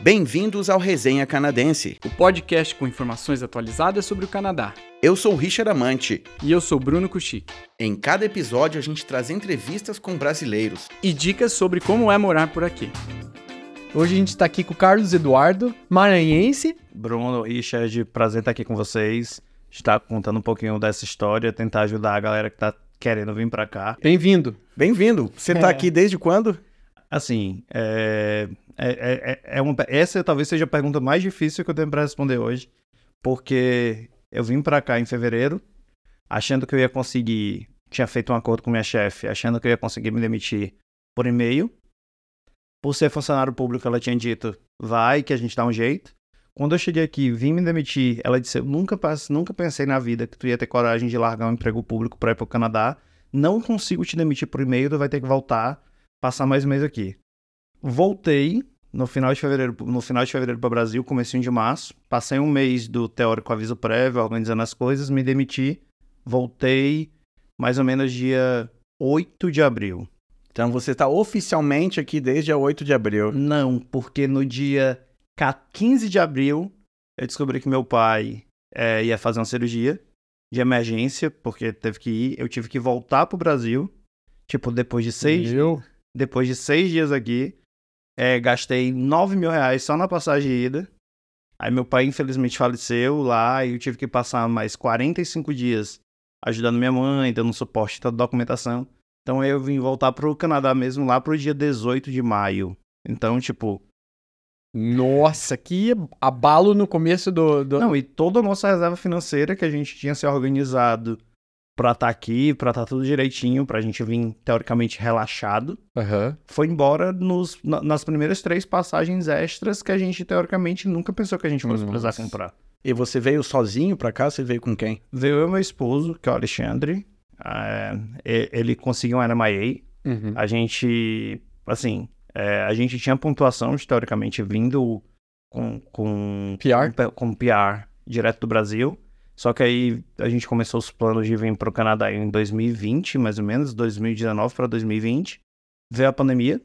Bem-vindos ao Resenha Canadense. o podcast com informações atualizadas sobre o Canadá. Eu sou o Richard Amante. E eu sou Bruno Kuchik. Em cada episódio a gente traz entrevistas com brasileiros. E dicas sobre como é morar por aqui. Hoje a gente está aqui com o Carlos Eduardo, maranhense. Bruno, Richard, prazer estar aqui com vocês. Estar contando um pouquinho dessa história, tentar ajudar a galera que tá querendo vir pra cá. Bem-vindo. Bem-vindo. Você tá É. aqui desde quando? Assim, é, é, é, é uma, essa talvez seja a pergunta mais difícil que eu tenho pra responder hoje, porque eu vim pra cá em fevereiro, achando que eu ia conseguir, tinha feito um acordo com minha chefe, achando que eu ia conseguir me demitir por e-mail. Por ser funcionário público, ela tinha dito, vai que a gente dá um jeito. Quando eu cheguei aqui, vim me demitir, ela disse, eu nunca, nunca pensei na vida que tu ia ter coragem de largar um emprego público pra ir pro Canadá. Não consigo te demitir por e-mail, tu vai ter que voltar, passar mais um mês aqui. Voltei no final de fevereiro, no final de fevereiro para o Brasil, comecinho de março. Passei um mês do teórico aviso prévio, organizando as coisas, me demiti. Voltei mais ou menos dia 8 de abril. Então você tá oficialmente aqui desde a 8 de abril. Não, porque no dia ca- 15 de abril eu descobri que meu pai eh, ia fazer uma cirurgia de emergência, porque teve que ir. Eu tive que voltar pro Brasil. Tipo, depois de seis Eu. depois de seis dias aqui, é, gastei 9 mil reais só na passagem de ida. Aí meu pai, infelizmente, faleceu lá e eu tive que passar mais 45 dias ajudando minha mãe, dando suporte toda a documentação. Então eu vim voltar pro Canadá mesmo lá pro dia 18 de maio. Então, tipo, Nossa, que abalo no começo do. do... não, e toda a nossa reserva financeira que a gente tinha se organizado pra estar aqui, pra estar tudo direitinho, pra gente vir teoricamente relaxado. Aham. foi embora nos, na- nas primeiras três passagens extras que a gente, teoricamente, nunca pensou que a gente fosse Nossa. precisar comprar. E você veio sozinho pra cá? Você veio com quem? Veio eu e meu esposo, que é o Alexandre. é, ele conseguiu um NMIA. Uhum. A gente, assim, é, a gente tinha pontuação, teoricamente, vindo com, com, PR? com PR direto do Brasil. Só que aí a gente começou os planos de vir para o Canadá em 2020, mais ou menos, 2019 para 2020. Veio a pandemia.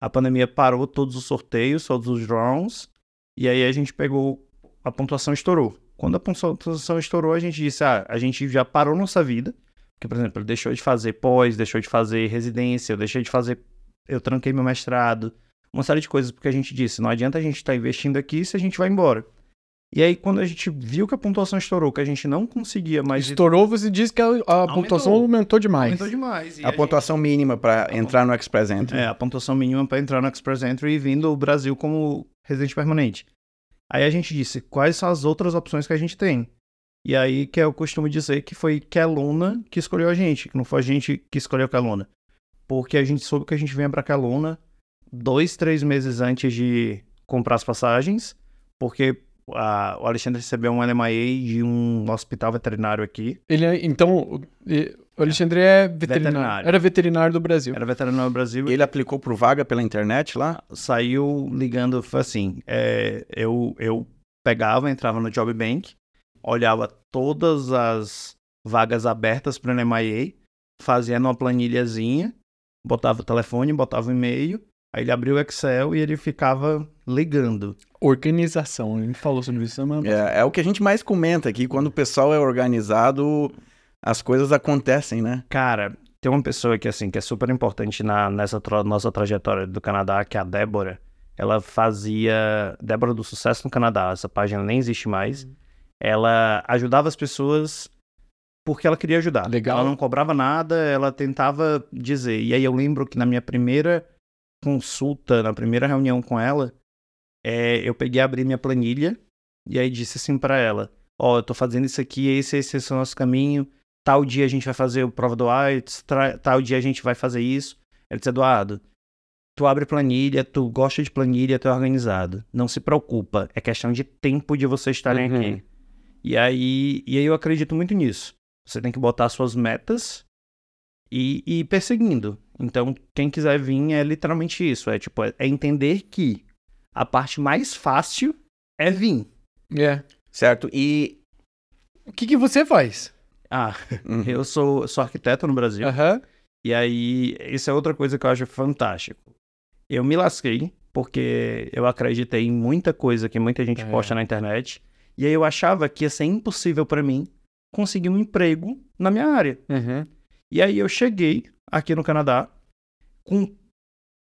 A pandemia parou todos os sorteios, todos os rounds. E aí a gente pegou. A pontuação estourou. Quando a pontuação estourou, a gente disse: ah, a gente já parou nossa vida. Porque, por exemplo, ele deixou de fazer pós, deixou de fazer residência, eu deixei de fazer. Eu tranquei meu mestrado. Uma série de coisas, porque a gente disse: não adianta a gente estar investindo aqui se a gente vai embora. E aí, quando a gente viu que a pontuação estourou, que a gente não conseguia mais. Estourou, você disse que a, a pontuação aumentou demais. Aumentou demais. E A aí- pontuação mínima pra entrar no Express Entry. É, a pontuação mínima para entrar no Express Entry e vindo o Brasil como residente permanente. Aí a gente disse, quais são as outras opções que a gente tem? E aí que eu costumo dizer que foi Kelowna que escolheu a gente, que não foi a gente que escolheu Kelowna. Porque a gente soube que a gente vinha para Kelowna dois, três meses antes de comprar as passagens, porque a- o Alexandre recebeu um LMIA de um hospital veterinário aqui. Ele, é- então, o Alexandre é veterinário. Veterinário. Era veterinário do Brasil. Era veterinário no Brasil. Ele aplicou pro vaga pela internet lá? saiu ligando, foi assim, é, eu, eu pegava, entrava no Job Bank, olhava todas as vagas abertas para o NMIA, fazia numa planilhazinha, botava o telefone, botava o e-mail, aí ele abriu o Excel e ele ficava ligando. Organização. A gente falou sobre isso semana passada. É, é o que a gente mais comenta aqui. Quando o pessoal é organizado, as coisas acontecem, né? Cara, tem uma pessoa que, assim, que é super importante na, nessa tra- nossa trajetória do Canadá, que é a Débora. Ela fazia... Débora do Sucesso no Canadá, essa página nem existe mais. Ela ajudava as pessoas porque ela queria ajudar. Legal. Ela não cobrava nada, ela tentava dizer. E aí eu lembro que na minha primeira consulta, na primeira reunião com ela, é, eu peguei abri minha planilha e aí disse assim pra ela: Ó, eu tô fazendo isso aqui, esse, esse, esse é o nosso caminho tal dia a gente vai fazer o prova do IELTS, tal dia a gente vai fazer isso. Ele disse, Eduardo, tu abre planilha, tu gosta de planilha, tu é organizado. Não se preocupa, é questão de tempo de vocês estarem Uhum. aqui. E aí, e aí eu acredito muito nisso. Você tem que botar suas metas e, e ir perseguindo. Então, quem quiser vir é literalmente isso. É tipo, é é entender que a parte mais fácil é vir. É. Certo? E. O que, que você faz? Ah, Uhum. eu sou, sou arquiteto no Brasil. Aham. E aí, isso é outra coisa que eu acho fantástico. Eu me lasquei porque eu acreditei em muita coisa que muita gente É. posta na internet. E aí eu achava que ia ser impossível para mim conseguir um emprego na minha área. Uhum. E aí eu cheguei aqui no Canadá com,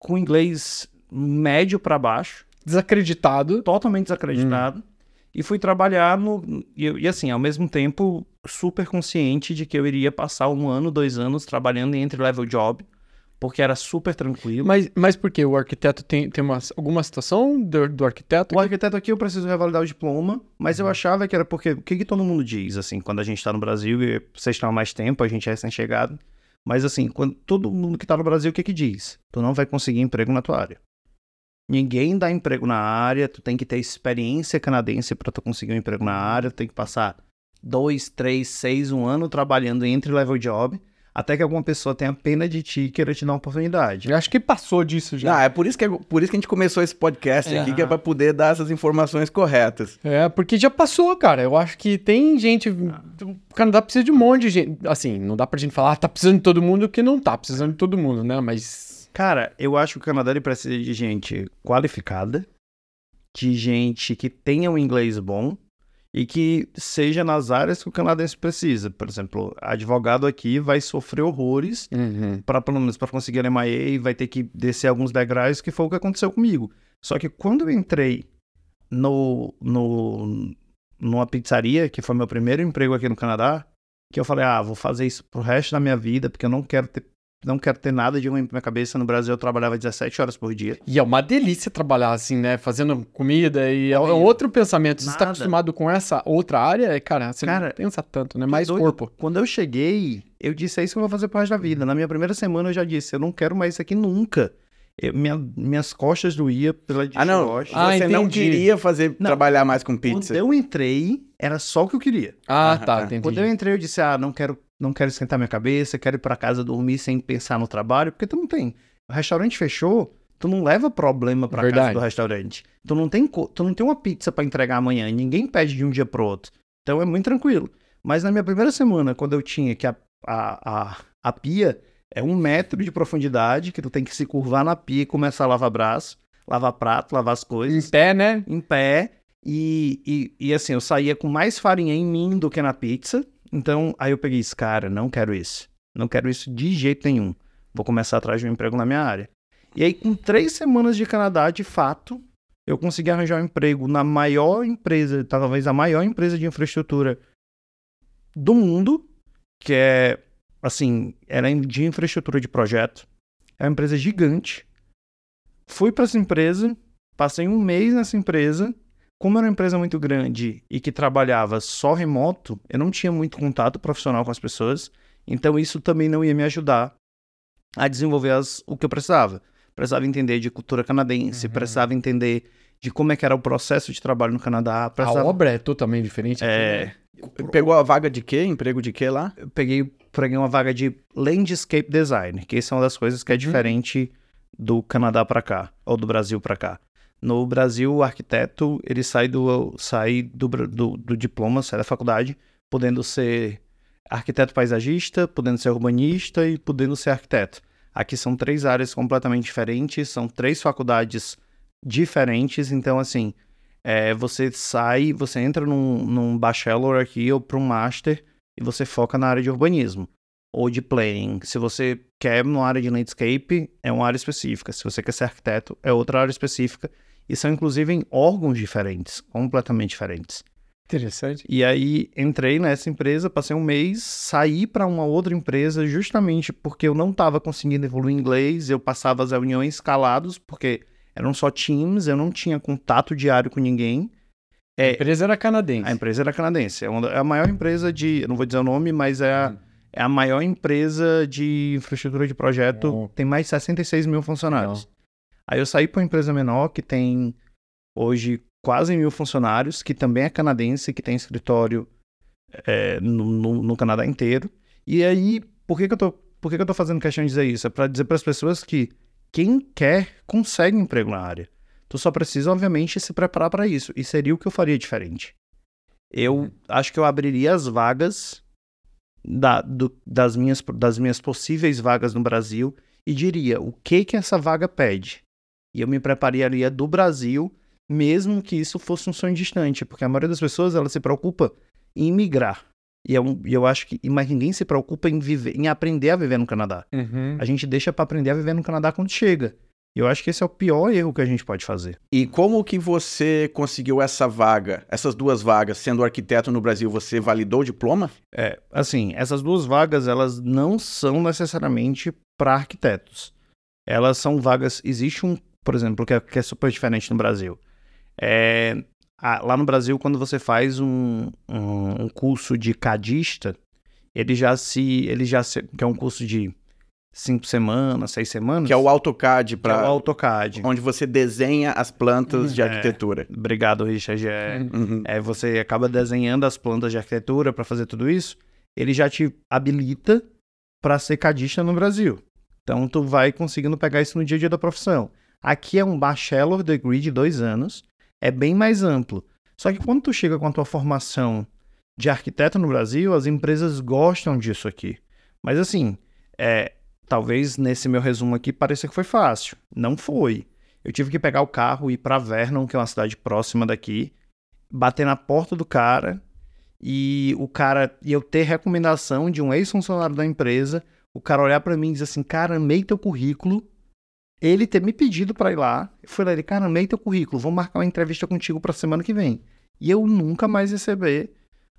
com inglês médio para baixo, Desacreditado. totalmente desacreditado, e fui trabalhar no. E, e assim, ao mesmo tempo, super consciente de que eu iria passar um ano, dois anos trabalhando em entry-level job, porque era super tranquilo. Mas, mas por quê? O arquiteto tem, tem uma, alguma situação do, do arquiteto? O arquiteto aqui eu preciso revalidar o diploma, mas eu achava que era porque. O que, que todo mundo diz, assim, quando a gente tá no Brasil e vocês estão há mais tempo, a gente é recém-chegado. Mas assim, quando todo mundo que tá no Brasil, o que que diz? Tu não vai conseguir emprego na tua área. Ninguém dá emprego na área, tu tem que ter experiência canadense pra tu conseguir um emprego na área, tu tem que passar dois, três, seis, um ano trabalhando em entry-level job, até que alguma pessoa tenha pena de ti e queira te dar uma oportunidade. Eu acho que passou disso já. Ah, é por isso, que, é- por isso que a gente começou esse podcast É. aqui, que é pra poder dar essas informações corretas. É, porque já passou, cara. Eu acho que tem gente. O Canadá precisa de um monte de gente. Assim, não dá pra gente falar, ah, tá precisando de todo mundo, que não tá precisando de todo mundo, né? Mas. Cara, eu acho que o Canadá ele precisa de gente qualificada, de gente que tenha um inglês bom e que seja nas áreas que o canadense precisa. Por exemplo, advogado aqui vai sofrer horrores para pelo menos para conseguir a MIA, vai ter que descer alguns degraus, que foi o que aconteceu comigo. Só que quando eu entrei no, no numa pizzaria, que foi meu primeiro emprego aqui no Canadá, que eu falei, ah, vou fazer isso pro resto da minha vida, porque eu não quero ter não quero ter nada de ruim pra minha cabeça. No Brasil eu trabalhava 17 horas por dia. E é uma delícia trabalhar assim, né? Fazendo comida e é outro pensamento. Se você tá Nada. acostumado com essa outra área, cara, você Cara, não pensa tanto, né? Mais doido. corpo. Quando eu cheguei, eu disse, é isso que eu vou fazer pro resto da vida. Na minha primeira semana eu já disse, eu não quero mais isso aqui nunca. Eu- minha- minhas costas doía pela Ah, não. Ah, Você não entendi. queria fazer, Não. trabalhar mais com Quando pizza. eu entrei, era só o que eu queria. Ah, Aham, tá, tá. entendi. Quando eu entrei, eu disse, ah, não quero, não quero esquentar minha cabeça, quero ir pra casa dormir sem pensar no trabalho, porque tu não tem. O restaurante fechou, tu não leva problema pra casa do restaurante. Tu não tem, tu não tem uma pizza pra entregar amanhã, ninguém pede de um dia pro outro. Então é muito tranquilo. Mas na minha primeira semana, quando eu tinha que a, a, a, a pia é um metro de profundidade, que tu tem que se curvar na pia e começar a lavar braço, lavar prato, lavar as coisas Em pé, né? em pé e, e, e assim, eu saía com mais farinha em mim do que na pizza. Então, aí eu peguei isso, cara, não quero isso. Não quero isso de jeito nenhum. Vou começar atrás de um emprego na minha área. E aí, com três semanas de Canadá, de fato, eu consegui arranjar um emprego na maior empresa, talvez a maior empresa de infraestrutura do mundo, que é, assim, era de infraestrutura de projeto. É uma empresa gigante. Fui para essa empresa, passei um mês nessa empresa. Como era uma empresa muito grande e que trabalhava só remoto, eu não tinha muito contato profissional com as pessoas. Então isso também não ia me ajudar a desenvolver as- o que eu precisava. Precisava entender de cultura canadense, Uhum. precisava entender de como é que era o processo de trabalho no Canadá. A Precisava... obra é totalmente diferente. aqui, É, né? Pegou a vaga de quê? Emprego de quê lá? eu peguei, peguei uma vaga de landscape design, que isso é uma das coisas que é diferente do Canadá pra cá, ou do Brasil pra cá. No Brasil, o arquiteto, ele sai do, sai do, do, do diploma, sai da faculdade, podendo ser arquiteto paisagista, podendo ser urbanista e podendo ser arquiteto. Aqui são três áreas completamente diferentes, são três faculdades diferentes, então assim, é, você sai, você entra num, num bachelor aqui ou para um master e você foca na área de urbanismo ou de planning. Se você quer uma área de landscape, é uma área específica. Se você quer ser arquiteto, é outra área específica. E são inclusive em órgãos diferentes, completamente diferentes. Interessante. E aí entrei nessa empresa, passei um mês, saí para uma outra empresa justamente porque eu não estava conseguindo evoluir inglês, eu passava as reuniões calados porque eram só teams, eu não tinha contato diário com ninguém. A É, empresa era canadense. a empresa era canadense. É, uma é a maior empresa de. Eu não vou dizer o nome, mas é a, é a maior empresa de infraestrutura de projeto. Oh. Tem mais de 66 mil funcionários. Aí eu saí para uma empresa menor que tem hoje quase mil funcionários, que também é canadense, que tem escritório é, no, no- no Canadá inteiro. E aí, por que, que eu tô. Por que, que eu tô fazendo questão de dizer isso? É para dizer para as pessoas que quem quer consegue emprego na área. Tu só precisa, obviamente, se preparar para isso. E seria o que eu faria diferente. Eu acho que eu abriria as vagas da- do- das, minhas, das minhas possíveis vagas no Brasil e diria o que que essa vaga pede. E eu me prepararia do Brasil, mesmo que isso fosse um sonho distante, porque a maioria das pessoas ela se preocupa em migrar. E eu, e eu acho que mas ninguém se preocupa em viver, em aprender a viver no Canadá. Uhum. A gente deixa pra aprender a viver no Canadá quando chega. E eu acho que esse é o pior erro que a gente pode fazer. E como que você conseguiu essa vaga, essas duas vagas, sendo arquiteto no Brasil, você validou o diploma? É, assim, essas duas vagas, elas não são necessariamente para arquitetos. Elas são vagas. Existe um, por exemplo, que é, que é super diferente no Brasil. É, a- lá no Brasil, quando você faz um, um, um curso de cadista, ele já se. Ele já se. Que é um curso de cinco semanas, seis semanas. Que é o AutoCAD, que é o para AutoCAD. onde você desenha as plantas de É. arquitetura. Obrigado, Richard. É, Uhum. é, você acaba desenhando as plantas de arquitetura para fazer tudo isso, ele já te habilita para ser cadista no Brasil. Então tu vai conseguindo pegar isso no dia a dia da profissão. Aqui é um bachelor degree de dois anos, é bem mais amplo. Só que quando tu chega com a tua formação de arquiteto no Brasil, as empresas gostam disso aqui. Mas assim, é, talvez nesse meu resumo aqui pareça que foi fácil. Não foi. Eu tive que pegar o carro e ir para Vernon, que é uma cidade próxima daqui, bater na porta do cara e o cara e eu ter recomendação de um ex-funcionário da empresa, o cara olhar pra mim e dizer assim: "Cara, amei teu currículo". Ele ter me pedido pra ir lá, eu fui lá, ele, cara, amei teu currículo, vou marcar uma entrevista contigo pra semana que vem. E eu nunca mais receber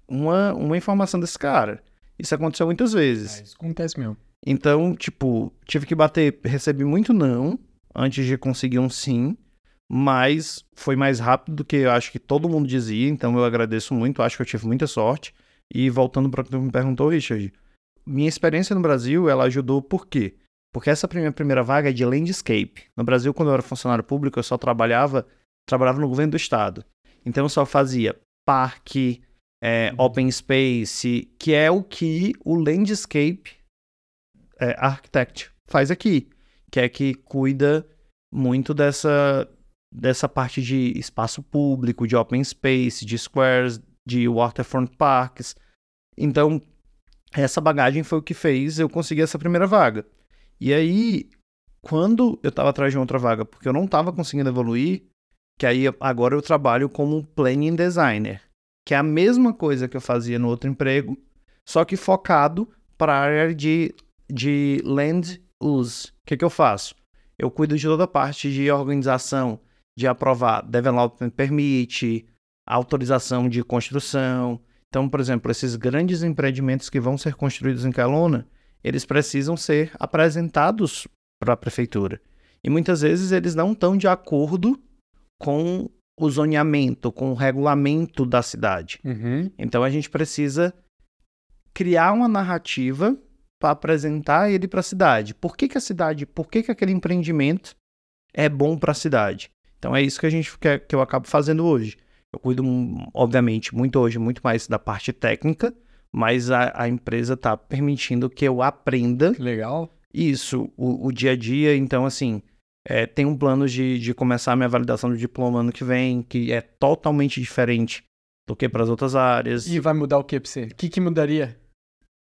uma, uma informação desse cara. Isso aconteceu muitas vezes. É, isso acontece mesmo. Então, tipo, tive que bater, recebi muito não antes de conseguir um sim, mas foi mais rápido do que eu acho que todo mundo dizia, então eu agradeço muito, acho que eu tive muita sorte. E voltando para o que tu me perguntou, Richard, minha experiência no Brasil, ela ajudou por quê? Porque essa minha primeira vaga é de landscape. No Brasil, quando eu era funcionário público, eu só trabalhava, trabalhava no governo do estado. Então eu só fazia parque, é, open space, que é o que o landscape é, architect faz aqui, que é que cuida muito dessa dessa parte de espaço público, de open space, de squares, de waterfront parks. Então, essa bagagem foi o que fez eu conseguir essa primeira vaga. E aí, quando eu estava atrás de outra vaga, porque eu não estava conseguindo evoluir, que aí agora eu trabalho como planning designer, que é a mesma coisa que eu fazia no outro emprego, só que focado para a área de, de land use. O que, que eu faço? Eu cuido de toda a parte de organização, de aprovar development permit, autorização de construção. Então, por exemplo, esses grandes empreendimentos que vão ser construídos em Kelowna, eles precisam ser apresentados para a prefeitura. E muitas vezes eles não estão de acordo com o zoneamento, com o regulamento da cidade. Uhum. Então a gente precisa criar uma narrativa para apresentar ele para a cidade. Por que, que a cidade, por que, que aquele empreendimento é bom para a cidade? Então é isso que a gente quer, que eu acabo fazendo hoje. Eu cuido, obviamente, muito hoje, muito mais da parte técnica, mas a, a empresa está permitindo que eu aprenda Que legal. isso, o, o dia a dia. Então, assim, é, tem um plano de, de começar a minha validação do diploma ano que vem, que é totalmente diferente do que para as outras áreas. E vai mudar o que pra você? O que, que mudaria?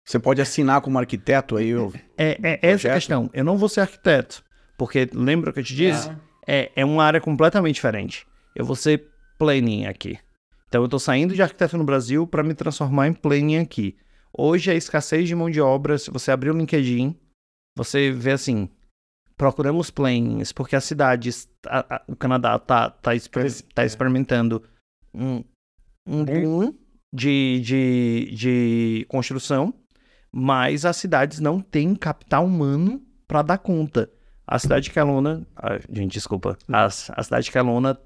Você pode assinar como arquiteto aí, eu... É, é essa a questão. Eu não vou ser arquiteto, porque lembra que eu te disse? É, é uma área completamente diferente. Eu vou ser planning aqui. Então eu tô saindo de arquiteto no Brasil para me transformar em planning aqui. Hoje a escassez de mão de obra, se você abrir o LinkedIn, você vê assim, procuramos plannings, porque as cidades, a- a- o Canadá tá, tá, exper- tá é. experimentando um, um boom de, de, de construção, mas as cidades não têm capital humano para dar conta. A cidade de Kelowna, ah, gente, desculpa, as, a cidade de Kelowna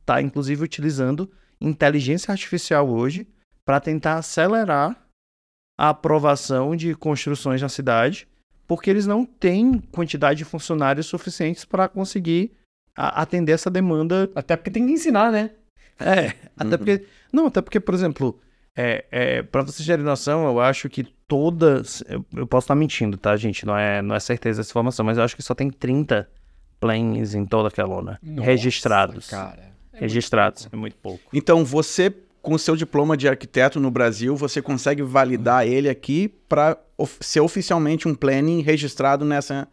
está inclusive utilizando inteligência artificial hoje para tentar acelerar a aprovação de construções na cidade, porque eles não têm quantidade de funcionários suficientes para conseguir atender essa demanda Até porque tem que ensinar, né? é, até Uhum. porque. Não, até porque, por exemplo, é, é, para vocês terem noção, eu acho que todas. Eu, eu posso estar mentindo, tá, gente? Não é, não é certeza essa informação, mas eu acho que só tem 30 planes em toda a Kelowna Nossa, registrados. Cara. Registrados. É muito pouco. Então, você, com o seu diploma de arquiteto no Brasil, você consegue validar ele aqui para ser oficialmente um planning registrado nessa,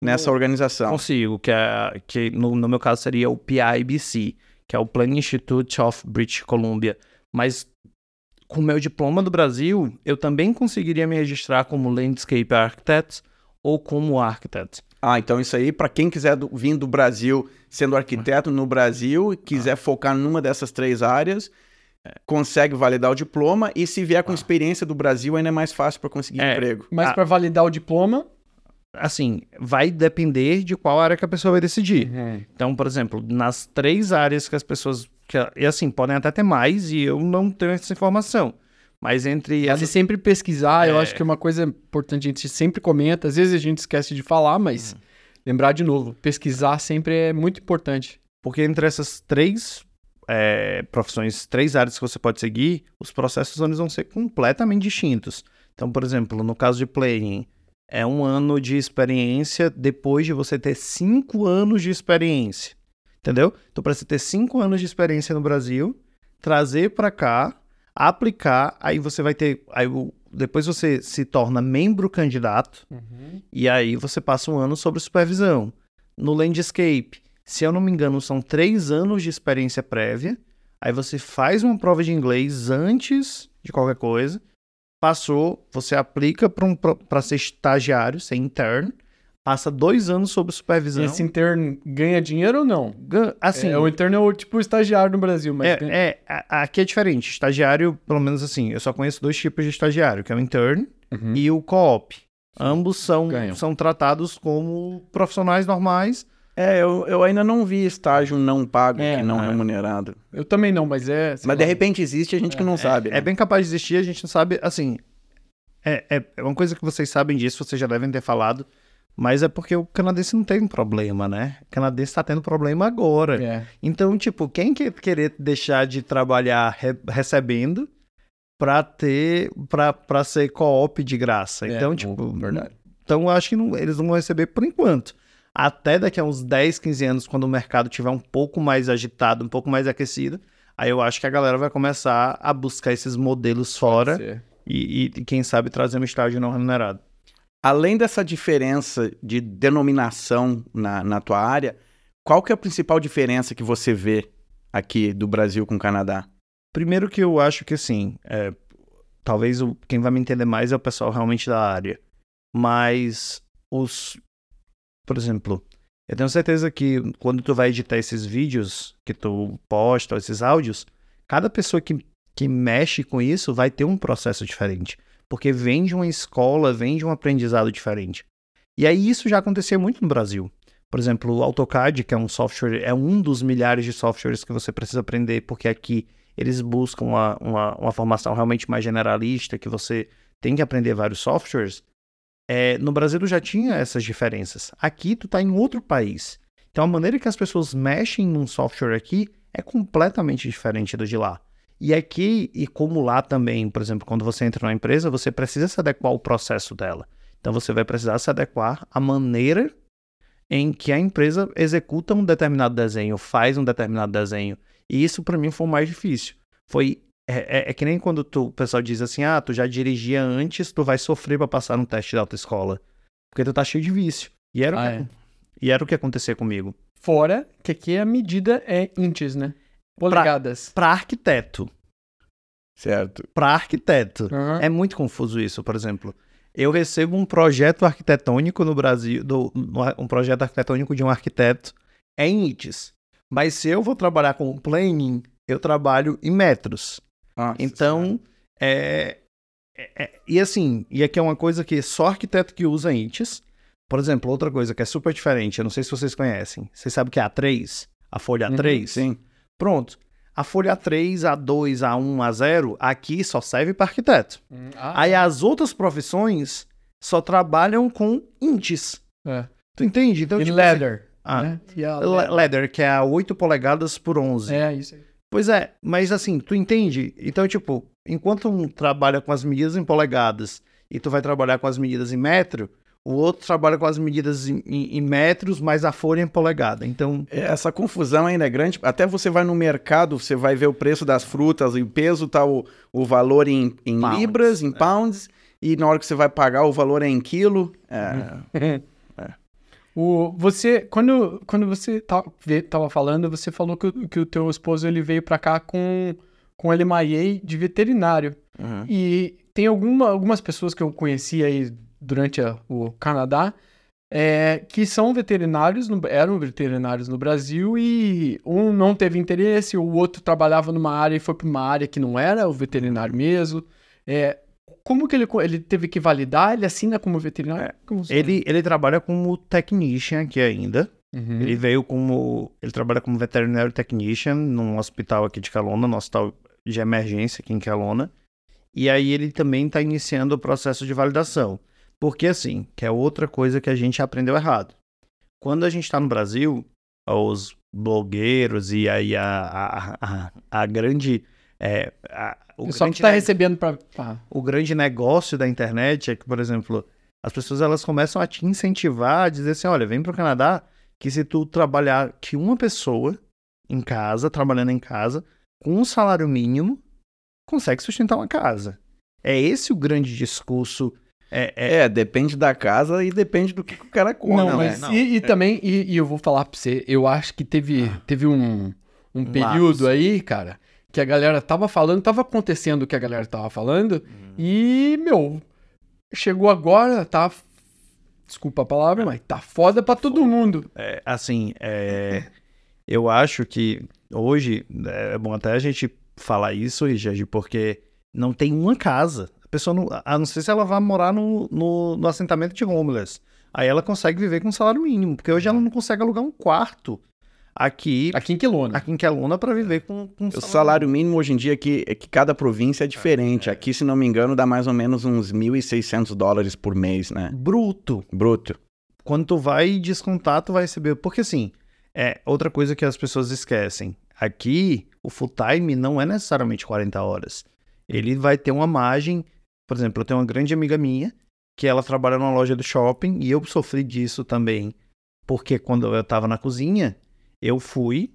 nessa organização. Consigo, que, é, que no, no meu caso seria o PIBC, que é o Planning Institute of British Columbia. Mas com o meu diploma do Brasil, eu também conseguiria me registrar como Landscape Architect ou como Architect. Ah, então isso aí, para quem quiser do, vir do Brasil, sendo arquiteto no Brasil, e quiser focar numa dessas três áreas, consegue validar o diploma e se vier com experiência do Brasil, ainda é mais fácil para conseguir É. emprego. Mas Ah. pra validar o diploma. Assim, vai depender de qual área que a pessoa vai decidir. Então, por exemplo, nas três áreas que as pessoas. Que, e assim, podem até ter mais e eu não tenho essa informação. Mas entre Vale essas. sempre pesquisar, eu É. acho que é uma coisa importante, a gente sempre comenta, às vezes a gente esquece de falar, mas Uhum. lembrar de novo, pesquisar sempre é muito importante. Porque entre essas três é, profissões, três áreas que você pode seguir, os processos eles vão ser completamente distintos. Então, por exemplo, no caso de planning, é um ano de experiência depois de você ter cinco anos de experiência. Entendeu? Então, para você ter cinco anos de experiência no Brasil, trazer para cá, aplicar, aí você vai ter. Aí, depois você se torna membro candidato. E aí você passa um ano sobre supervisão. No landscape, se eu não me engano, são três anos de experiência prévia. Aí você faz uma prova de inglês antes de qualquer coisa. Passou, você aplica para um, pra ser estagiário, ser intern. Passa dois anos sob supervisão. Esse interno ganha dinheiro ou não? Gan- Assim, é, o interno é o tipo estagiário no Brasil, mas é, ganha- é, a- aqui é diferente. Estagiário, pelo menos assim, eu só conheço dois tipos de estagiário, que é o intern Uhum. e o co-op. Ambos são, Ganham. são tratados como profissionais normais. É, eu, eu ainda não vi estágio não pago É, e não é. remunerado. Eu também não, mas é. Mas de lá. repente existe a gente que não sabe. né? É bem capaz de existir, a gente não sabe, assim. É, é, é uma coisa que vocês sabem disso, vocês já devem ter falado. Mas é porque o canadense não tem problema, né? O canadense tá tendo problema agora. É. Então, tipo, quem quer querer deixar de trabalhar re- recebendo pra ter. Pra ser co-op de graça? É, Então, tipo. verdade. Então, eu acho que não- eles não vão receber por enquanto. Até daqui a uns 10, 15 anos, quando o mercado tiver um pouco mais agitado, um pouco mais aquecido, aí eu acho que a galera vai começar a buscar esses modelos fora e, e, quem sabe, trazer um estágio não remunerado. Além dessa diferença de denominação na, na tua área, qual que é a principal diferença que você vê aqui do Brasil com o Canadá? Primeiro que eu acho que, assim, é, talvez o, quem vai me entender mais é o pessoal realmente da área. Mas os... Por exemplo, eu tenho certeza que quando tu vai editar esses vídeos que tu posta, esses áudios, cada pessoa que, que mexe com isso vai ter um processo diferente. Porque vem de uma escola, vem de um aprendizado diferente. E aí isso já acontecia muito no Brasil. Por exemplo, o AutoCAD, que é um software, é um dos milhares de softwares que você precisa aprender, porque aqui eles buscam uma, uma, uma formação realmente mais generalista, que você tem que aprender vários softwares. É, no Brasil já tinha essas diferenças. Aqui tu tá em outro país. Então a maneira que as pessoas mexem num software aqui é completamente diferente do de lá. E aqui, e como lá também, por exemplo, quando você entra numa empresa, você precisa se adequar ao processo dela. Então você vai precisar se adequar à maneira em que a empresa executa um determinado desenho, faz um determinado desenho. E isso para mim foi o mais difícil. Foi é, é- é que nem quando tu, o pessoal diz assim: "Ah, tu já dirigia antes, tu vai sofrer para passar no teste da autoescola, porque tu tá cheio de vício". E era, o Ah, que, é. e era o que acontecia comigo. Fora que aqui a medida é inches, né? Polegadas. Para arquiteto, Certo. para arquiteto, Aham. é muito confuso isso, por exemplo. Eu recebo um projeto arquitetônico no Brasil, do, um projeto arquitetônico de um arquiteto é em ITES. Mas se eu vou trabalhar com planning, eu trabalho em metros. Nossa Então, é, é- é- E assim, e aqui é uma coisa que só arquiteto que usa INTES. Por exemplo, outra coisa que é super diferente, eu não sei se vocês conhecem. Vocês sabem o que é A3? A folha Uhum, A3? Sim. Pronto. A folha A3, A2, A1, A0, aqui só serve para arquiteto. Hum, ah, Aí as outras profissões só trabalham com INTES. é. Tu entende? Então, E tipo leather. Ah. né? E a assim, le- leather, que é a 8 polegadas por 11. É, isso aí. Pois é, mas assim, tu entende? Então, tipo, enquanto um trabalha com as medidas em polegadas e tu vai trabalhar com as medidas em metro, o outro trabalha com as medidas em, em- metros, mas a folha em polegada. Então, Essa confusão ainda é grande. Até você vai no mercado, você vai ver o preço das frutas, e o peso tá o, o valor em, em Pounds, libras, em é. pounds, e na hora que você vai pagar, o valor é em quilo. É, O, você, quando, quando você ta- vê- tava falando, você falou que, o- que o teu esposo ele veio pra cá com, com LMIA de veterinário. Uhum. E tem alguma, algumas pessoas que eu conheci aí durante a- o Canadá é, que são veterinários, no- eram veterinários no Brasil e um não teve interesse, o outro trabalhava numa área e foi para uma área que não era o veterinário mesmo. É, como que ele, ele teve que validar? Ele assina como veterinário? Como- Ele, ele trabalha como technician aqui ainda. Uhum. Ele veio como. Ele trabalha como veterinário technician num hospital aqui de Kelowna, no hospital de emergência aqui em Kelowna. E aí ele também está iniciando o processo de validação. Porque assim, que é outra coisa que a gente aprendeu errado. Quando a gente está no Brasil, os blogueiros e aí a, a, a, a grande. É, a- o, Só que grande tá ne- recebendo pra- o grande negócio da internet é que, por exemplo, as pessoas elas começam a te incentivar a dizer assim, olha, vem pro Canadá, que se tu trabalhar que uma pessoa em casa, trabalhando em casa, com um salário mínimo, consegue sustentar uma casa. É esse o grande discurso. É, é- É, depende da casa e depende do que, que o cara come, Não, né? mas Não, e, e também, e, e eu vou falar pra você, eu acho que teve, teve um, um período aí, cara, que a galera tava falando, tava acontecendo o que a galera tava falando, e, meu, chegou agora, tá. Desculpa a palavra, mas tá foda pra todo mundo. é, assim, é, eu acho que hoje é bom até a gente falar isso, Richard, porque não tem uma casa. A pessoa não, a não ser se ela vai morar no, no, no assentamento de homeless. Aí ela consegue viver com salário mínimo, porque hoje ela não consegue alugar um quarto aqui, Aqui em Quelona. aqui em Kelowna para viver com, com O salário mínimo hoje em dia aqui é que cada província é diferente. Aqui, se não me engano, dá mais ou menos uns 1.600 dólares por mês, né? bruto. Bruto. quando tu vai descontar, tu vai receber. Porque assim, é outra coisa que as pessoas esquecem. Aqui, o full time não é necessariamente 40 horas. Ele vai ter uma margem. Por exemplo, eu tenho uma grande amiga minha que ela trabalha numa loja do shopping e eu sofri disso também. Porque quando eu tava na cozinha, eu fui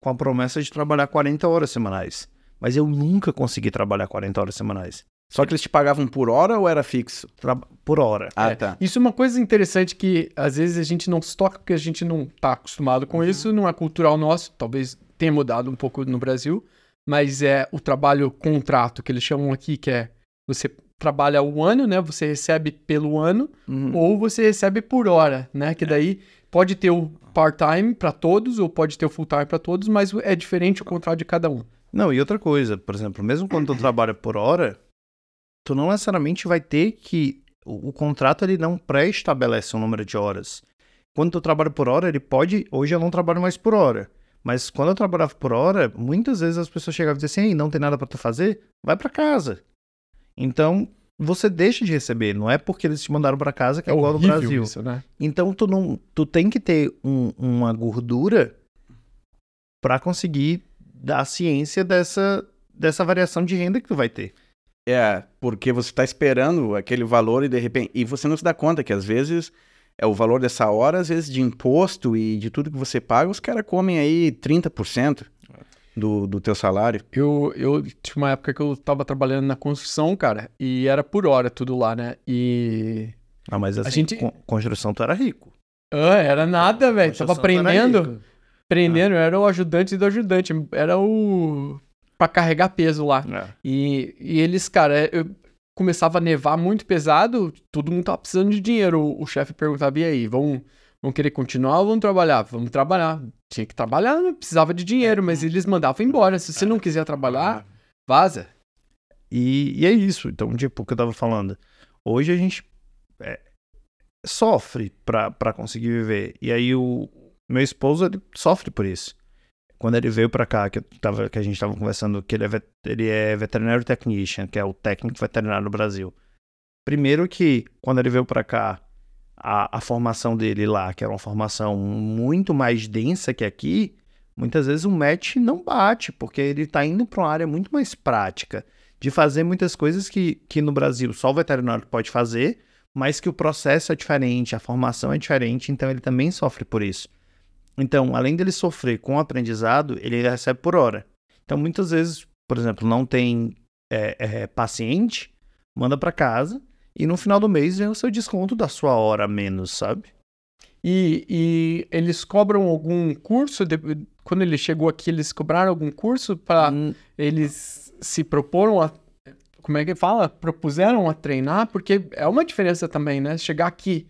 com a promessa de trabalhar 40 horas semanais. Mas eu nunca consegui trabalhar 40 horas semanais. Só que eles te pagavam por hora ou era fixo? Tra- Por hora. Ah, É, tá. Isso é uma coisa interessante que às vezes a gente não se toca porque a gente não tá acostumado com isso, não é cultural nosso, talvez tenha mudado um pouco no Brasil, mas é o trabalho contrato que eles chamam aqui, que é você trabalha o ano, né? Você recebe pelo ano Uhum. ou você recebe por hora, né? Que daí pode ter o part-time para todos ou pode ter o full-time para todos, mas é diferente o contrato de cada um. Não, e outra coisa, por exemplo, mesmo quando tu trabalha por hora, tu não necessariamente vai ter que. O, o contrato ele não pré-estabelece o número de horas. Quando tu trabalha por hora, ele pode. Hoje eu não trabalho mais por hora. Mas quando eu trabalhava por hora, muitas vezes as pessoas chegavam e diziam assim: Ei, não tem nada pra tu fazer? Vai pra casa. Então, você deixa de receber. Não é porque eles te mandaram pra casa que é, igual no horrível Brasil. isso, né? Então tu não, tu tem que ter um- uma gordura pra conseguir dar ciência dessa dessa variação de renda que tu vai ter. É, porque você tá esperando aquele valor e de repente. E você não se dá conta que às vezes é o valor dessa hora, às vezes de imposto e de tudo que você paga, os caras comem aí 30% do, do teu salário. Eu, eu tinha uma época que eu tava trabalhando na construção, cara, e era por hora tudo lá, né? E. Ah, mas assim, gente- con- construção tu era rico. Ah, era nada, velho. Tava aprendendo. Aprendendo, eu era o ajudante do ajudante. Era o. pra carregar peso lá. É. E, e eles, cara, eu começava a nevar muito pesado, todo mundo tava precisando de dinheiro. O, o chefe perguntava: e aí, vão, vão querer continuar ou vão trabalhar? Vamos trabalhar. Tinha que trabalhar, né? precisava de dinheiro, mas eles mandavam embora. Se você não quiser trabalhar, vaza. E, e é isso. Então, tipo, o que eu tava falando. Hoje a gente é, sofre pra, pra conseguir viver. E aí o meu esposo, ele sofre por isso. Quando ele veio pra cá, que, eu tava, que a gente tava conversando, que ele é, vet- ele é veterinário technician, que é o técnico veterinário no Brasil. Primeiro que, quando ele veio pra cá, a, a formação dele lá, que era uma formação muito mais densa que aqui, muitas vezes o match não bate, porque ele tá indo pra uma área muito mais prática de fazer muitas coisas que, que no Brasil só o veterinário pode fazer, mas que o processo é diferente, a formação é diferente, então ele também sofre por isso. Então, além dele sofrer com o aprendizado, ele recebe por hora. Então, muitas vezes, por exemplo, não tem é, é, paciente, manda para casa e no final do mês vem o seu desconto da sua hora a menos, sabe? E, e eles cobram algum curso? de- quando ele chegou aqui, eles cobraram algum curso para Hum, eles se proporam a. Como é que fala? Propuseram a treinar? Porque é uma diferença também, né? Chegar aqui.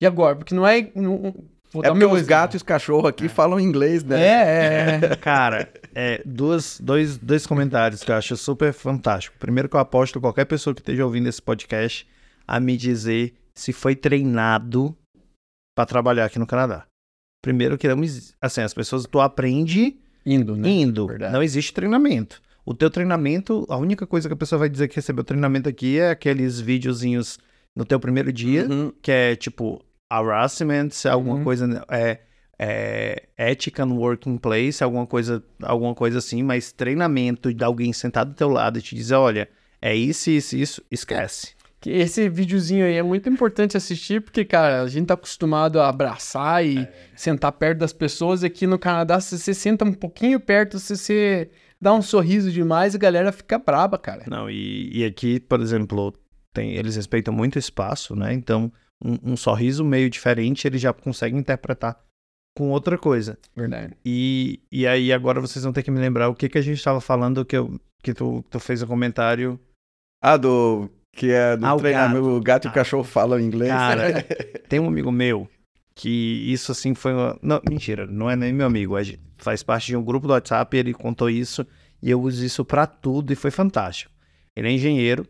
E agora? Porque não é. Não, vou É porque os gatos e os cachorros aqui falam inglês, né? É, é. Cara, é, duas, dois, dois comentários que eu acho super fantástico. Primeiro que eu aposto qualquer pessoa que esteja ouvindo esse podcast a me dizer se foi treinado para trabalhar aqui no Canadá. Primeiro que não assim, as pessoas tu aprende Indo, né? indo, Verdade. não existe treinamento. O teu treinamento, a única coisa que a pessoa vai dizer que recebeu treinamento aqui é aqueles videozinhos no teu primeiro dia, Uhum. que é tipo harassment, é alguma Uhum. coisa é, é ética no working place, alguma coisa, alguma coisa assim, mas treinamento de alguém sentado do teu lado e te dizer, olha, é isso, isso, isso, esquece. Que Esse videozinho aí é muito importante assistir, porque, cara, a gente tá acostumado a abraçar e sentar perto das pessoas. Aqui no Canadá, se você senta um pouquinho perto, se você dá um sorriso demais, a galera fica braba, cara. Não, e, e aqui, por exemplo, tem, eles respeitam muito espaço, né? Então, um, um sorriso meio diferente, eles já conseguem interpretar com outra coisa. Verdade. E, e aí agora vocês vão ter que me lembrar o que, que a gente estava falando que, eu, que tu, tu fez um comentário. Ah, do. Que é do Ah, o treinamento. gato. O gato e o Ah. cachorro falam inglês. Cara, tem um amigo meu que isso assim foi uma... Não, mentira, não é nem meu amigo, é faz parte de um grupo do WhatsApp, ele contou isso e eu uso isso pra tudo e foi fantástico. Ele é engenheiro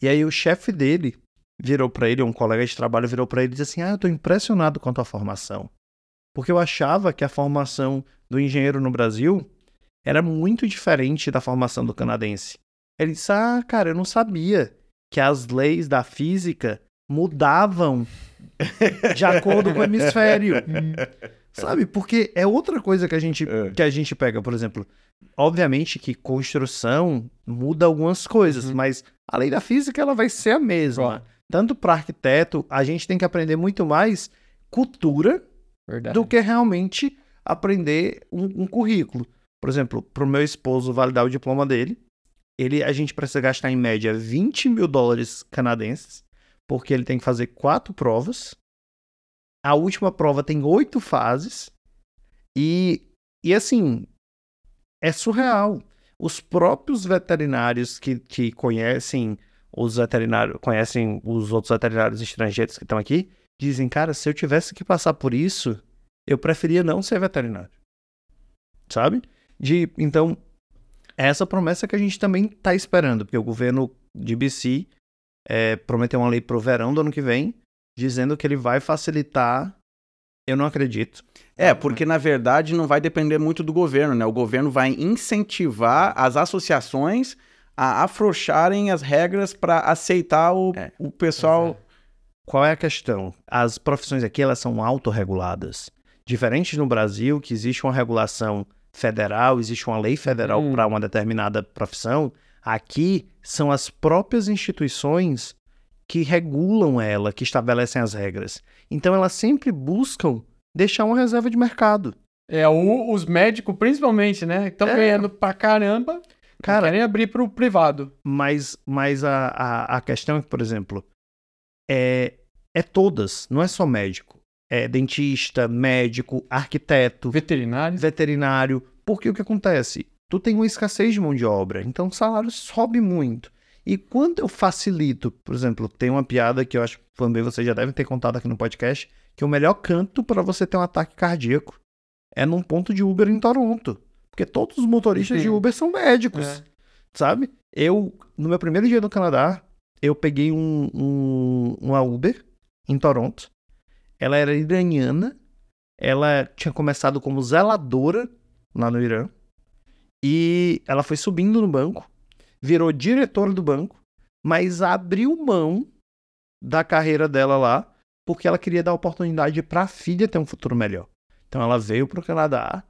e aí o chefe dele virou pra ele, um colega de trabalho virou pra ele e disse assim: "Ah, eu tô impressionado com a tua formação". Porque eu achava que a formação do engenheiro no Brasil era muito diferente da formação do canadense. Ele disse: "Ah, cara, eu não sabia que as leis da física mudavam de acordo com o hemisfério. Sabe? Porque é outra coisa que a gente É. que a gente pega, por exemplo, obviamente que construção muda algumas coisas, Uhum. mas a lei da física ela vai ser a mesma. Tanto para arquiteto, a gente tem que aprender muito mais cultura Verdade. do que realmente aprender um, um currículo. Por exemplo, para o meu esposo validar o diploma dele, ele, a gente precisa gastar em média 20 mil dólares canadenses, porque ele tem que fazer quatro provas. A última prova tem oito fases. E, e assim, é surreal. Os próprios veterinários que, que conhecem os veterinários, conhecem os outros veterinários estrangeiros que estão aqui, dizem, cara, se eu tivesse que passar por isso, eu preferia não ser veterinário. Sabe? De, então, é essa promessa que a gente também está esperando, porque o governo de BC é, prometeu uma lei pro verão do ano que vem, dizendo que ele vai facilitar. Eu não acredito. É, porque na verdade não vai depender muito do governo, né? O governo vai incentivar as associações a afrouxarem as regras para aceitar o, É. o pessoal. Qual é a questão? As profissões aqui elas são autorreguladas. Diferente no Brasil, que existe uma regulação federal, existe uma lei federal Hum. para uma determinada profissão, aqui são as próprias instituições que regulam ela, que estabelecem as regras. Então elas sempre buscam deixar uma reserva de mercado. É, o- os médicos, principalmente, né? Estão É. ganhando pra caramba. Cara, querem abrir pro privado. Mas, mas a, a, a questão é que, por exemplo, é, é todas, não é só médico. É dentista, médico, arquiteto, Veterinários. veterinário. Porque o que acontece? Tu tem uma escassez de mão de obra, então o salário sobe muito. E quando eu facilito, por exemplo, tem uma piada que eu acho que também vocês já devem ter contado aqui no podcast, que o melhor canto para você ter um ataque cardíaco é num ponto de Uber em Toronto. Porque todos os motoristas de Sim. Uber são médicos É. sabe? Eu, no meu primeiro dia no Canadá, eu peguei um, um, uma Uber em Toronto. Ela era iraniana. Ela tinha começado como zeladora lá no Irã. E ela foi subindo no banco, virou diretora do banco, mas abriu mão da carreira dela lá, porque ela queria dar oportunidade para a filha ter um futuro melhor. Então ela veio para o Canadá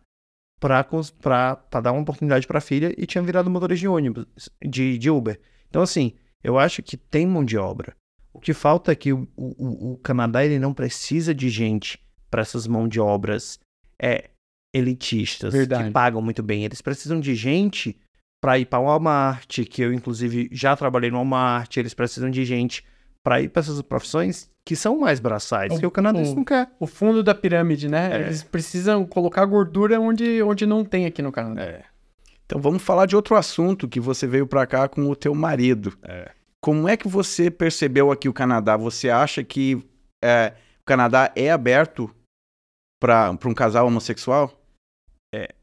para dar uma oportunidade para a filha e tinha virado motorista de ônibus, de, de Uber. Então, assim, eu acho que tem mão de obra. O que falta é que o, o, o Canadá ele não precisa de gente para essas mãos de obras é, elitistas Verdade. que pagam muito bem. Eles precisam de gente para ir para o Walmart, que eu inclusive já trabalhei no Walmart. Eles precisam de gente para ir para essas profissões que são mais braçais, O- que o canadense o- não quer. O fundo da pirâmide, né? É. Eles precisam colocar gordura onde, onde não tem aqui no Canadá. Então vamos falar de outro assunto que você veio pra cá com o teu marido. É. Como é que você percebeu aqui o Canadá? Você acha que é, o Canadá é aberto para um casal homossexual?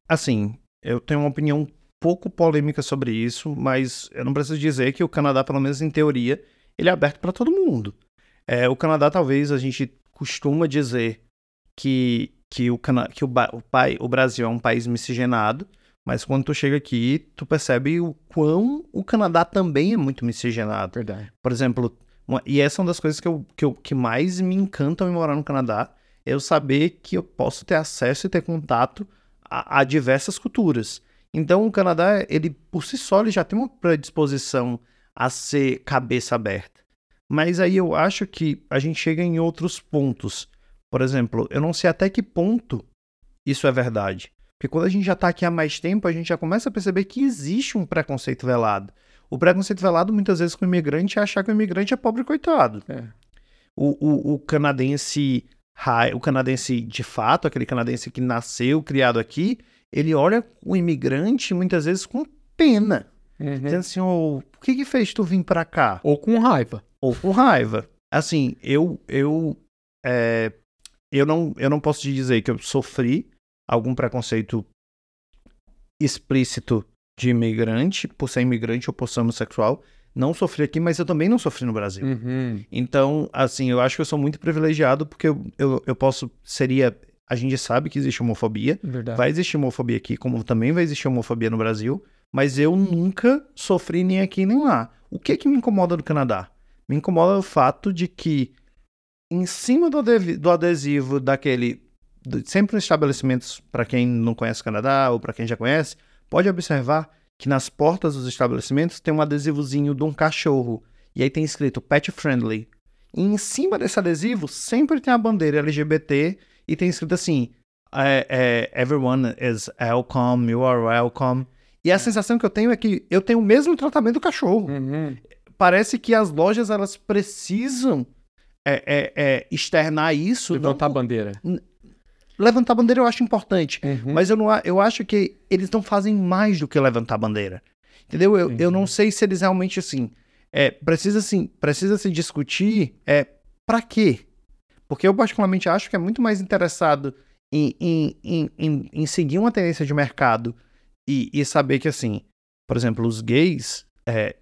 Assim, eu tenho uma opinião um pouco polêmica sobre isso, mas eu não preciso dizer que o Canadá, pelo menos em teoria, ele é aberto para todo mundo. É, o Canadá, talvez, a gente costuma dizer que, que, o, Cana que o, o, pai, o Brasil é um país miscigenado, mas quando tu chega aqui, tu percebe o quão o Canadá também é muito miscigenado. Verdade. Por exemplo, uma- e essa é uma das coisas que, eu, que, eu, que mais me encantam em morar no Canadá, é eu saber que eu posso ter acesso e ter contato a, a diversas culturas. Então, o Canadá, ele por si só, ele já tem uma predisposição a ser cabeça aberta. Mas aí eu acho que a gente chega em outros pontos. Por exemplo, eu não sei até que ponto isso é verdade. Porque quando a gente já está aqui há mais tempo, a gente já começa a perceber que existe um preconceito velado. O preconceito velado, muitas vezes, com o imigrante é achar que o imigrante é pobre coitado. É. O, o, o canadense o canadense de fato, aquele canadense que nasceu, criado aqui, ele olha o imigrante muitas vezes com pena. Dizendo assim, "Ô, o que que fez tu vir pra cá? Ou com raiva. Ou com raiva. Assim, eu, eu, é, eu, não, eu não posso te dizer que eu sofri algum preconceito explícito de imigrante, por ser imigrante ou por ser homossexual. Não sofri aqui, mas eu também não sofri no Brasil. Uhum. Então, assim, eu acho que eu sou muito privilegiado porque eu, eu, eu posso. Seria. A gente sabe que existe homofobia. Verdade. Vai existir homofobia aqui, como também vai existir homofobia no Brasil. Mas eu nunca sofri nem aqui nem lá. O que que me incomoda do Canadá? Me incomoda o fato de que, em cima do, adesivo daquele. sempre nos estabelecimentos, para quem não conhece o Canadá ou para quem já conhece, pode observar que nas portas dos estabelecimentos tem um adesivozinho de um cachorro. E aí tem escrito pet friendly. E em cima desse adesivo sempre tem a bandeira LGBT e tem escrito assim: é, é, everyone is welcome, you are welcome. E a sensação que eu tenho é que eu tenho o mesmo tratamento do cachorro. Uhum. Parece que as lojas elas precisam é, é, é, externar isso. Levantar a não- bandeira. levantar a bandeira eu acho importante. Uhum. Mas eu, não, a- eu acho que eles não fazem mais do que levantar a bandeira. Entendeu? Eu, eu não sei se eles realmente, assim, é, precisa, assim, precisa se discutir é, para quê? Porque eu particularmente acho que é muito mais interessado em, em, em, em seguir uma tendência de mercado e, e saber que, assim, por exemplo, os gays, é,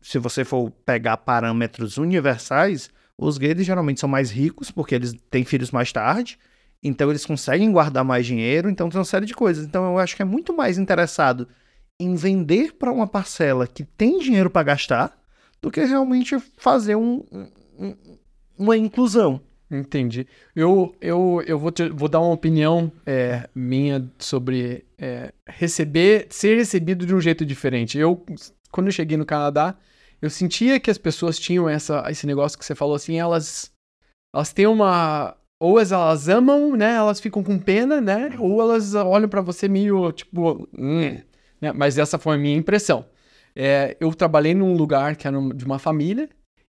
se você for pegar parâmetros universais, os gays geralmente são mais ricos porque eles têm filhos mais tarde, então eles conseguem guardar mais dinheiro, então tem uma série de coisas. Então eu acho que é muito mais interessado em vender para uma parcela que tem dinheiro para gastar do que realmente fazer um- um- uma inclusão. Entendi. Eu, eu, eu vou, te- vou dar uma opinião é, minha sobre é, receber, ser recebido de um jeito diferente. Eu, quando eu cheguei no Canadá, eu sentia que as pessoas tinham essa, esse negócio que você falou assim, elas, elas têm uma. Ou as- elas amam, né? Elas ficam com pena, né? Ou elas olham pra você meio tipo. "Hum", né? Mas essa foi a minha impressão. É, eu trabalhei num lugar que era de uma família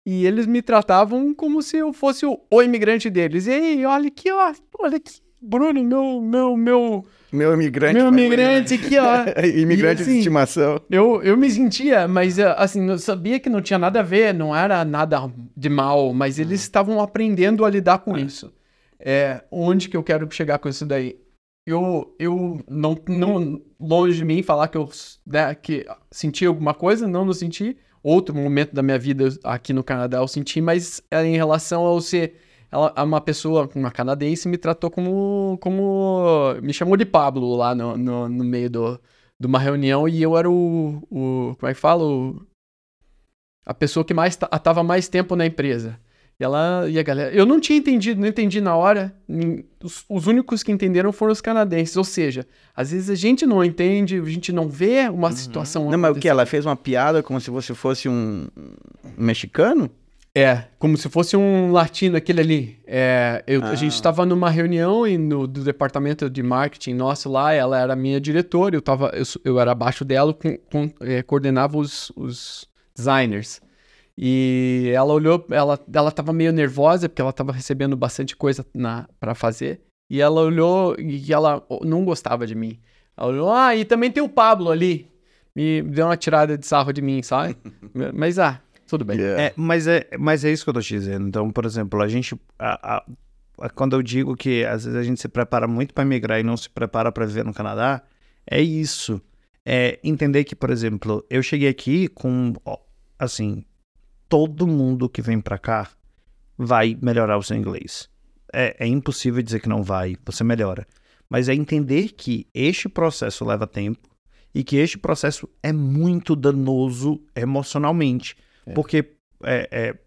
e eles me tratavam como se eu fosse o, o imigrante deles. E aí, olha aqui, ó, olha aqui, Bruno, meu, meu, meu, Meu imigrante. meu imigrante aqui, ó. imigrante E, de assim, estimação. Eu, eu me sentia, mas eh, assim, eu sabia que não tinha nada a ver, não era nada de mal, mas eles estavam aprendendo a lidar com isso. É, onde que eu quero chegar com isso daí? Eu, eu não, não, longe de mim falar que eu né, que senti alguma coisa, não, não senti. Outro momento da minha vida aqui no Canadá eu senti, mas é em relação ao ser ela, uma pessoa, uma canadense, me tratou como, como me chamou de Pablo lá no, no, no meio do, de uma reunião e eu era o, o como é que fala? O, a pessoa que mais estava mais tempo na empresa. E ela e a galera, eu não tinha entendido, não entendi na hora. Os, os únicos que entenderam foram os canadenses, ou seja, às vezes a gente não entende, a gente não vê uma situação Não, mas o que? Ela fez uma piada como se você fosse um um mexicano? É, como se fosse um latino aquele ali. É, eu- A gente Ah. estava numa reunião e no, do departamento de marketing nosso lá, ela era minha diretora, eu, tava, eu, eu era abaixo dela, com, com- é, coordenava os, os designers. E ela olhou, ela, ela tava meio nervosa, porque ela tava recebendo bastante coisa na, pra fazer. E ela olhou e ela não gostava de mim. Ela olhou, ah, e também tem o Pablo ali. Me deu uma tirada de sarro de mim, sabe? Mas, ah, tudo bem. Yeah. É, mas é, mas é isso que eu tô te dizendo. Então, por exemplo, a gente. a- a- a- quando eu digo que às vezes a gente se prepara muito para migrar e não se prepara para viver no Canadá, é isso. É entender que, por exemplo, eu cheguei aqui com. ó, Assim, todo mundo que vem para cá vai melhorar o seu inglês. É, é impossível dizer que não vai, você melhora. Mas é entender que este processo leva tempo e que este processo é muito danoso emocionalmente. Porque é, é,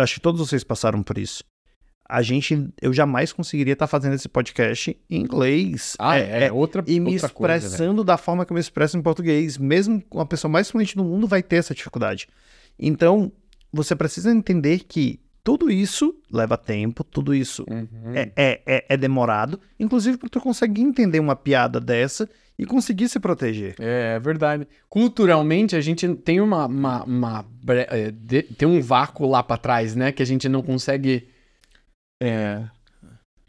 acho que todos vocês passaram por isso. A gente, eu jamais conseguiria estar fazendo esse podcast em inglês. Ah, é, é outra E me outra coisa, velho. expressando da forma que eu me expresso em português. Mesmo a pessoa mais fluente do mundo vai ter essa dificuldade. Então, você precisa entender que tudo isso leva tempo, tudo isso Uhum. é, é, é, é demorado. Inclusive, para tu conseguir entender uma piada dessa e conseguir se proteger. É, é verdade. Culturalmente, a gente tem uma. uma, uma é, de- tem um vácuo lá pra trás, né? Que a gente não consegue é,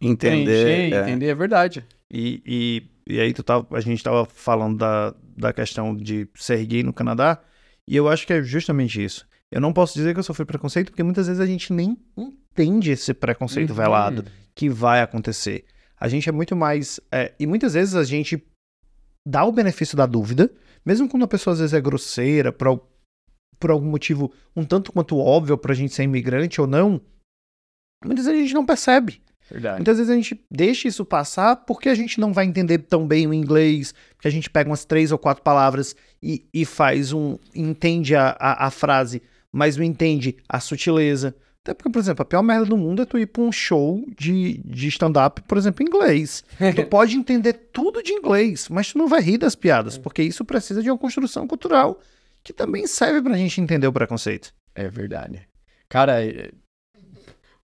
Entender. preencher, é. entender. É verdade. E, e, e aí tu tava, a gente tava falando da, da questão de ser gay no Canadá, e eu acho que é justamente isso. Eu não posso dizer que eu sofri preconceito, porque muitas vezes a gente nem entende esse preconceito Uhum. velado que vai acontecer. A gente é muito mais. é, e muitas vezes a gente dá o benefício da dúvida, mesmo quando a pessoa às vezes é grosseira, por, por algum motivo um tanto quanto óbvio pra gente ser imigrante ou não, muitas vezes a gente não percebe. Verdade. Muitas vezes a gente deixa isso passar porque a gente não vai entender tão bem o inglês, porque a gente pega umas três ou quatro palavras e, e faz um. entende a, a, a frase, mas não entende a sutileza. Até porque, por exemplo, a pior merda do mundo é tu ir pra um show de, de stand-up, por exemplo, em inglês. Tu pode entender tudo de inglês, mas tu não vai rir das piadas, porque isso precisa de uma construção cultural que também serve pra gente entender o preconceito. É verdade. Cara, é-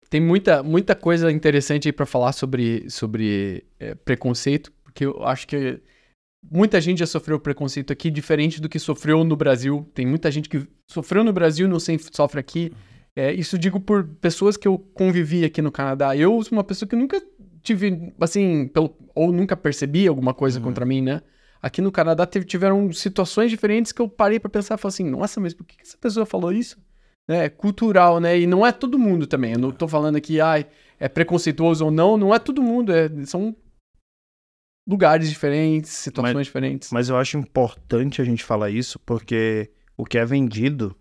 tem muita, muita coisa interessante aí pra falar sobre, sobre é, preconceito, porque eu acho que muita gente já sofreu preconceito aqui, diferente do que sofreu no Brasil. Tem muita gente que sofreu no Brasil e não sofre aqui. É, isso digo por pessoas que eu convivi aqui no Canadá. Eu sou uma pessoa que nunca tive, assim, pelo- ou nunca percebi alguma coisa contra mim, né? Aqui no Canadá teve- tiveram situações diferentes que eu parei pra pensar e falei assim, nossa, mas por que que essa pessoa falou isso? né, é cultural, né? E não é todo mundo também. Eu não tô falando aqui, ai, é preconceituoso ou não, não é todo mundo, é, são lugares diferentes, situações Mas- diferentes. Mas eu acho importante a gente falar isso porque o que é vendido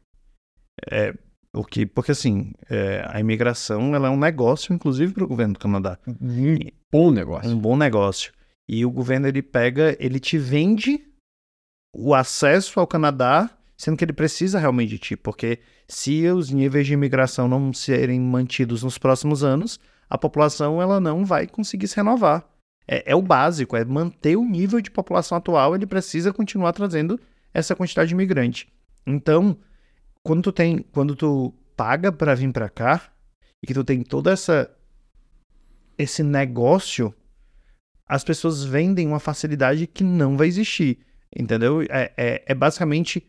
é o que. Porque assim, é, a imigração ela é um negócio, inclusive, para o governo do Canadá. Um bom É negócio. um bom negócio. E o governo ele pega, ele te vende o acesso ao Canadá, sendo que ele precisa realmente de ti, porque se os níveis de imigração não serem mantidos nos próximos anos, a população ela não vai conseguir se renovar. É, é o básico, é manter o nível de população atual, ele precisa continuar trazendo essa quantidade de imigrante. Então, quando tu tem, quando tu paga para vir para cá e que tu tem toda essa esse negócio, as pessoas vendem uma facilidade que não vai existir, entendeu? É, é, é basicamente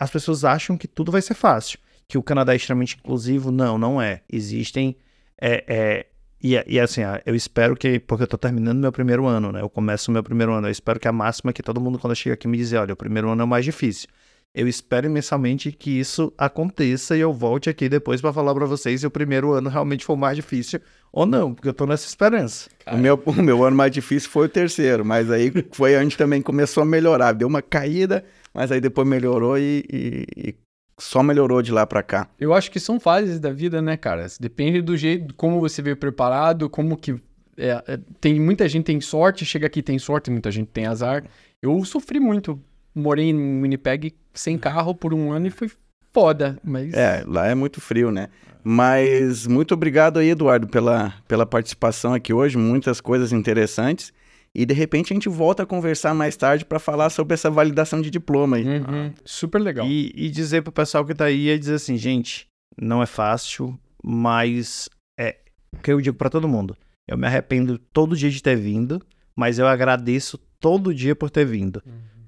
as pessoas acham que tudo vai ser fácil, que o Canadá é extremamente inclusivo, não, não é. Existem é, é, e, e assim, ah, eu espero que, porque eu tô terminando meu primeiro ano, né? Eu começo o meu primeiro ano. Eu espero que a máxima é que todo mundo, quando chega aqui, me dizer: olha, o primeiro ano é o mais difícil. Eu espero imensamente que isso aconteça e eu volte aqui depois para falar para vocês se o primeiro ano realmente for mais difícil ou não, porque eu tô nessa esperança. O meu, o meu ano mais difícil foi o terceiro, mas aí foi onde também começou a melhorar. Deu uma caída, mas aí depois melhorou e, e- e só melhorou de lá pra cá. Eu acho que são fases da vida, né, cara? Depende do jeito, como você veio preparado, como que. é, é, tem muita gente tem sorte, chega aqui tem sorte, muita gente tem azar. Eu sofri muito. Morei em Winnipeg sem carro por um ano e foi foda, mas. É, lá é muito frio, né? Mas muito obrigado aí, Eduardo, pela, pela participação aqui hoje, muitas coisas interessantes. E de repente a gente volta a conversar mais tarde para falar sobre essa validação de diploma aí. Uhum, super legal. E, e dizer pro pessoal que tá aí é dizer assim, gente, não é fácil, mas é o que eu digo pra todo mundo. Eu me arrependo todo dia de ter vindo, mas eu agradeço todo dia por ter vindo.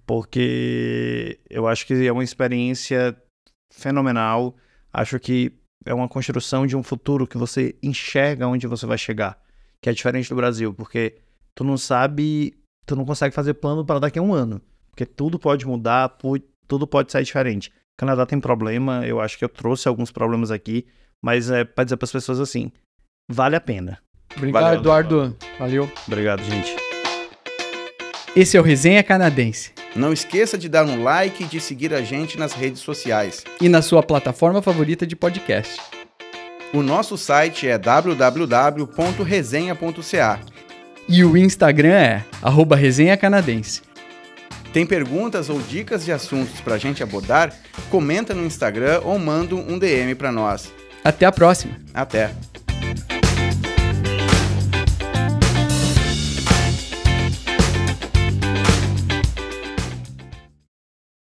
Porque eu acho que é uma experiência fenomenal. Acho que é uma construção de um futuro que você enxerga onde você vai chegar, que é diferente do Brasil, porque tu não sabe, tu não consegue fazer plano para daqui a um ano, porque tudo pode mudar, tudo pode sair diferente. O Canadá tem problema, eu acho que eu trouxe alguns problemas aqui, mas é para dizer para as pessoas assim, vale a pena. Obrigado, Valeu. Eduardo. Valeu. Obrigado, gente. Esse é o Resenha Canadense. Não esqueça de dar um like e de seguir a gente nas redes sociais. E na sua plataforma favorita de podcast. O nosso site é www.resenha.ca. E o Instagram é arroba Resenha Canadense. Tem perguntas ou dicas de assuntos para a gente abordar? Comenta no Instagram ou manda um DM para nós. Até a próxima! Até!